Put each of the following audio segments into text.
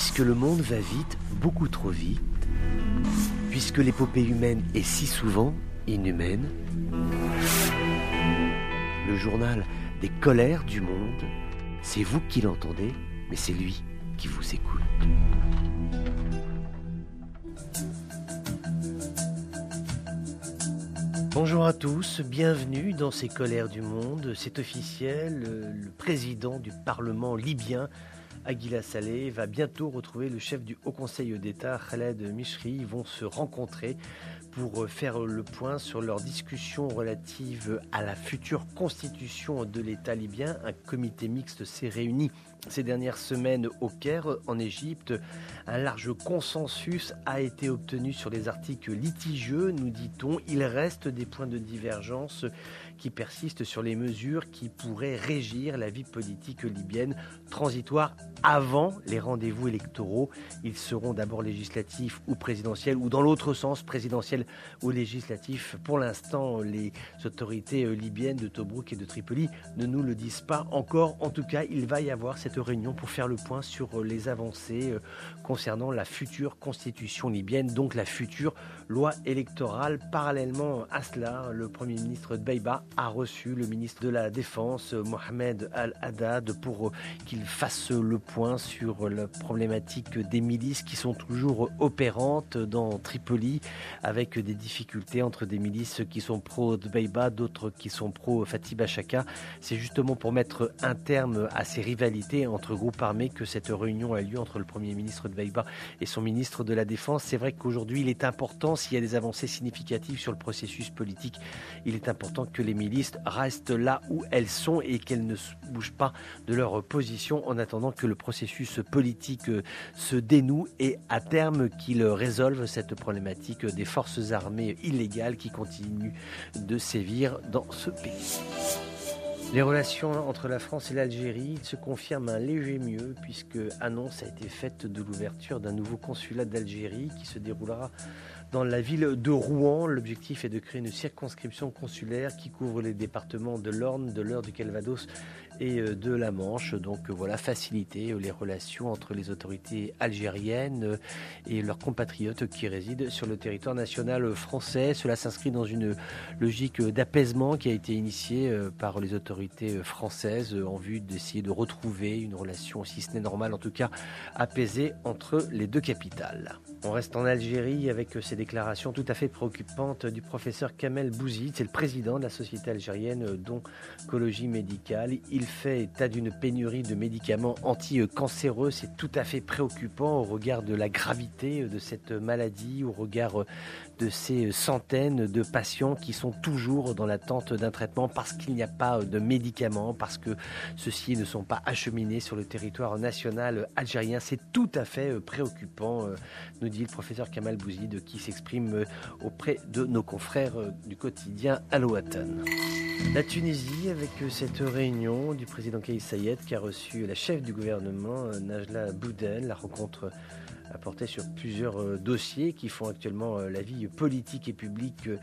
Puisque le monde va vite, beaucoup trop vite, puisque l'épopée humaine est si souvent inhumaine, le journal des colères du monde, c'est vous qui l'entendez, mais c'est lui qui vous écoute. Bonjour à tous, bienvenue dans ces colères du monde. C'est officiel, le président du Parlement libyen Aguila Saleh va bientôt retrouver le chef du Haut Conseil d'État, Khaled Mishri. Ils vont se rencontrer pour faire le point sur leur discussion relative à la future constitution de l'État libyen. Un comité mixte s'est réuni ces dernières semaines au Caire, en Égypte. Un large consensus a été obtenu sur les articles litigieux, nous dit-on. Il reste des points de divergence qui persistent sur les mesures qui pourraient régir la vie politique libyenne transitoire avant les rendez-vous électoraux. Ils seront d'abord législatifs ou présidentiels, ou dans l'autre sens, présidentiels ou législatifs. Pour l'instant, les autorités libyennes de Tobruk et de Tripoli ne nous le disent pas encore. En tout cas, il va y avoir cette réunion pour faire le point sur les avancées euh, concernant la future constitution libyenne, donc la future loi électorale. Parallèlement à cela, le Premier ministre Beiba a reçu le ministre de la Défense, Mohamed Al-Haddad, pour qu'il fasse le point sur la problématique des milices qui sont toujours opérantes dans Tripoli, avec des difficultés entre des milices qui sont pro-Beiba, d'autres qui sont pro-Fatih Chaka. C'est justement pour mettre un terme à ces rivalités entre groupes armés que cette réunion a lieu entre le Premier ministre de Beiba et son ministre de la Défense. C'est vrai qu'aujourd'hui, il est important s'il y a des avancées significatives sur le processus politique, il est important que les milices restent là où elles sont et qu'elles ne bougent pas de leur position en attendant que le processus politique euh, se dénoue et à terme qu'il résolve cette problématique des forces armées illégales qui continuent de sévir dans ce pays. Les relations entre la France et l'Algérie se confirment un léger mieux puisque annonce a été faite de l'ouverture d'un nouveau consulat d'Algérie qui se déroulera dans la ville de Rouen. L'objectif est de créer une circonscription consulaire qui couvre les départements de l'Orne, de l'Eure, du Calvados et euh, de la Manche. Donc euh, voilà, faciliter euh, les relations entre les autorités algériennes et leurs compatriotes qui résident sur le territoire national français. Cela s'inscrit dans une logique d'apaisement qui a été initiée par les autorités françaises en vue d'essayer de retrouver une relation, si ce n'est normale, en tout cas apaisée entre les deux capitales. On reste en Algérie avec ces déclarations tout à fait préoccupantes du professeur Kamel Bouzid, c'est le président de la société algérienne d'oncologie médicale. Il fait état d'une pénurie de médicaments anti-cancéreux. C'est tout à fait préoccupant au regard de la gravité de cette maladie, au regard de ces centaines de patients qui sont toujours dans l'attente d'un traitement parce qu'il n'y a pas de médicaments, parce que ceux-ci ne sont pas acheminés sur le territoire national algérien. C'est tout à fait préoccupant, nous dit le professeur Kamal Bouzid, qui s'exprime auprès de nos confrères du quotidien Alouatan. La Tunisie, avec cette réunion du président Kais Sayed qui a reçu la chef du gouvernement, Najla Bouden, la rencontre a porté sur plusieurs euh, dossiers qui font actuellement euh, la vie politique et publique euh,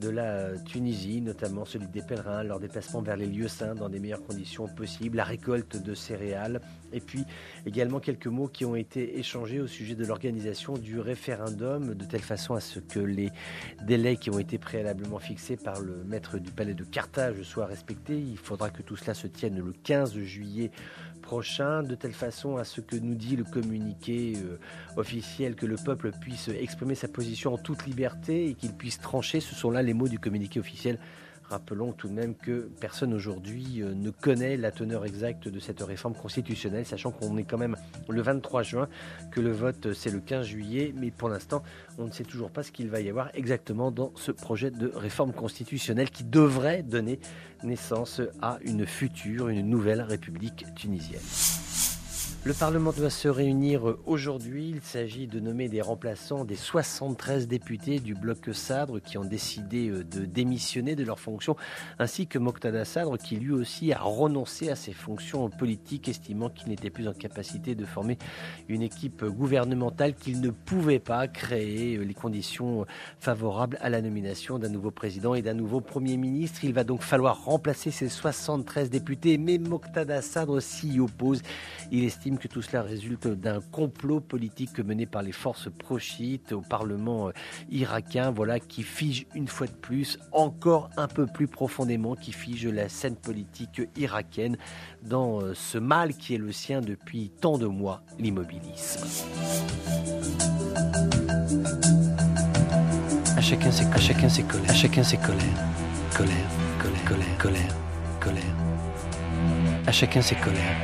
de la Tunisie, notamment celui des pèlerins, leur déplacement vers les lieux saints dans des meilleures conditions possibles, la récolte de céréales, et puis également quelques mots qui ont été échangés au sujet de l'organisation du référendum, de telle façon à ce que les délais qui ont été préalablement fixés par le maître du palais de Carthage soient respectés. Il faudra que tout cela se tienne le 15 juillet prochain, de telle façon à ce que nous dit le communiqué euh, officiel, que le peuple puisse exprimer sa position en toute liberté et qu'il puisse trancher. Ce sont là les mots du communiqué officiel Rappelons tout de même que personne aujourd'hui euh, ne connaît la teneur exacte de cette réforme constitutionnelle, sachant qu'on est quand même le 23 juin, que le vote euh, c'est le 15 juillet, mais pour l'instant on ne sait toujours pas ce qu'il va y avoir exactement dans ce projet de réforme constitutionnelle qui devrait donner naissance à une future, une nouvelle République tunisienne. Le Parlement doit se réunir aujourd'hui. Il s'agit de nommer des remplaçants des 73 députés du bloc Sadre qui ont décidé euh, de démissionner de leurs fonctions, ainsi que Moqtada Sadre qui lui aussi a renoncé à ses fonctions politiques, estimant qu'il n'était plus en capacité de former une équipe gouvernementale, qu'il ne pouvait pas créer euh, les conditions favorables à la nomination d'un nouveau président et d'un nouveau Premier ministre. Il va donc falloir remplacer ces 73 députés, mais Moqtada Sadre s'y oppose. Il estime que tout cela résulte d'un complot politique mené par les forces pro-chiites au Parlement euh, irakien, voilà, qui fige une fois de plus, encore un peu plus profondément, qui fige la scène politique irakienne dans euh, ce mal qui est le sien depuis tant de mois, l'immobilisme. À chacun ses, à chacun ses colères, à chacun ses colères, colère, colère, colère, colère, colère. À chacun ses colères.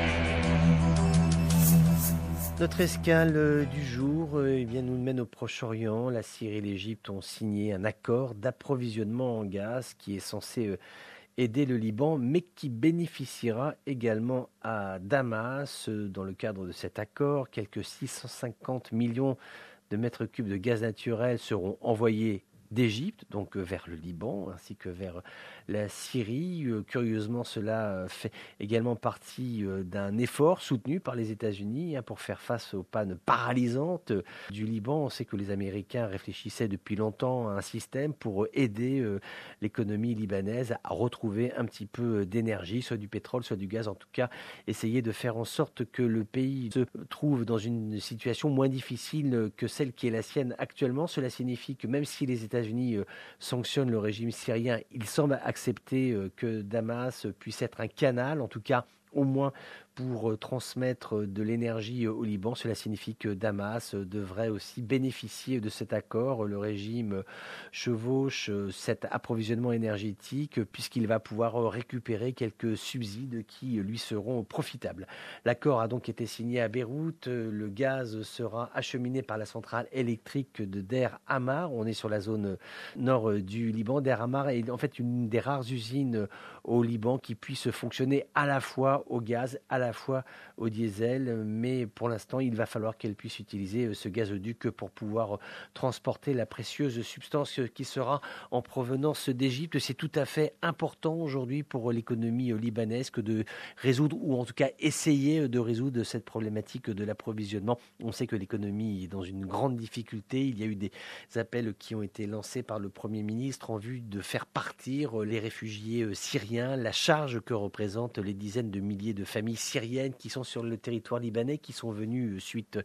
Notre escale du jour euh, nous mène au Proche-Orient. La Syrie et l'Égypte ont signé un accord d'approvisionnement en gaz qui est censé euh, aider le Liban, mais qui bénéficiera également à Damas. Dans le cadre de cet accord, quelques 650 millions de mètres cubes de gaz naturel seront envoyés d'Égypte, donc vers le Liban, ainsi que vers la Syrie. Euh, curieusement, cela euh, fait également partie euh, d'un effort soutenu par les États-Unis hein, pour faire face aux pannes paralysantes du Liban. On sait que les Américains réfléchissaient depuis longtemps à un système pour aider l'économie libanaise à retrouver un petit peu d'énergie, soit du pétrole, soit du gaz. En tout cas, essayer de faire en sorte que le pays se trouve dans une situation moins difficile que celle qui est la sienne actuellement. Cela signifie que même si les États-Unis sanctionnent le régime syrien, il semble accepter euh, que Damas puisse être un canal, en tout cas au moins pour euh, transmettre de l'énergie euh, au Liban. Cela signifie que Damas euh, devrait aussi bénéficier de cet accord. Le régime chevauche cet approvisionnement énergétique puisqu'il va pouvoir récupérer quelques subsides qui lui seront profitables. L'accord a donc été signé à Beyrouth. Le gaz sera acheminé par la centrale électrique de Der Hamar. On est sur la zone nord du Liban. Der Hamar est en fait une des rares usines au Liban qui puisse fonctionner à la fois au gaz, à la la fois au diesel, mais pour l'instant, il va falloir qu'elle puisse utiliser euh, ce gazoduc pour pouvoir euh, transporter la précieuse substance qui sera en provenance d'Égypte. C'est tout à fait important aujourd'hui pour l'économie euh, libanaise que de résoudre, ou en tout cas essayer de résoudre cette problématique de l'approvisionnement. On sait que l'économie est dans une grande difficulté. Il y a eu des appels qui ont été lancés par le Premier ministre en vue de faire partir les réfugiés syriens, la charge que représentent les dizaines de milliers de familles syriennes qui sont sur le territoire libanais, qui sont venus euh, suite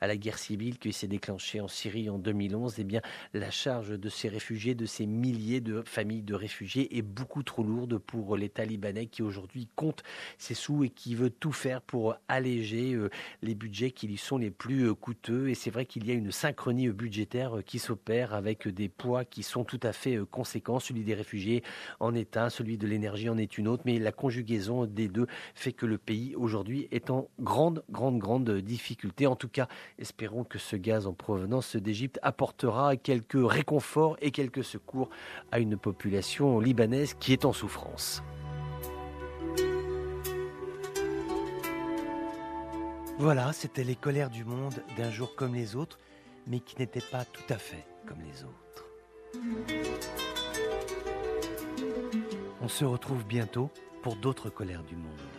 à la guerre civile qui s'est déclenchée en Syrie en 2011, eh bien, la charge de ces réfugiés, de ces milliers de familles de réfugiés est beaucoup trop lourde pour l'État libanais qui aujourd'hui compte ses sous et qui veut tout faire pour alléger euh, les budgets qui lui sont les plus euh, coûteux. Et c'est vrai qu'il y a une synchronie budgétaire qui s'opère avec des poids qui sont tout à fait conséquents. Celui des réfugiés en est un, celui de l'énergie en est une autre, mais la conjugaison des deux fait que le pays aujourd'hui est en grande, grande, grande difficulté. En tout cas, espérons que ce gaz en provenance d'Égypte apportera quelques réconforts et quelques secours à une population libanaise qui est en souffrance. Voilà, c'était les colères du monde d'un jour comme les autres, mais qui n'étaient pas tout à fait comme les autres. On se retrouve bientôt pour d'autres colères du monde.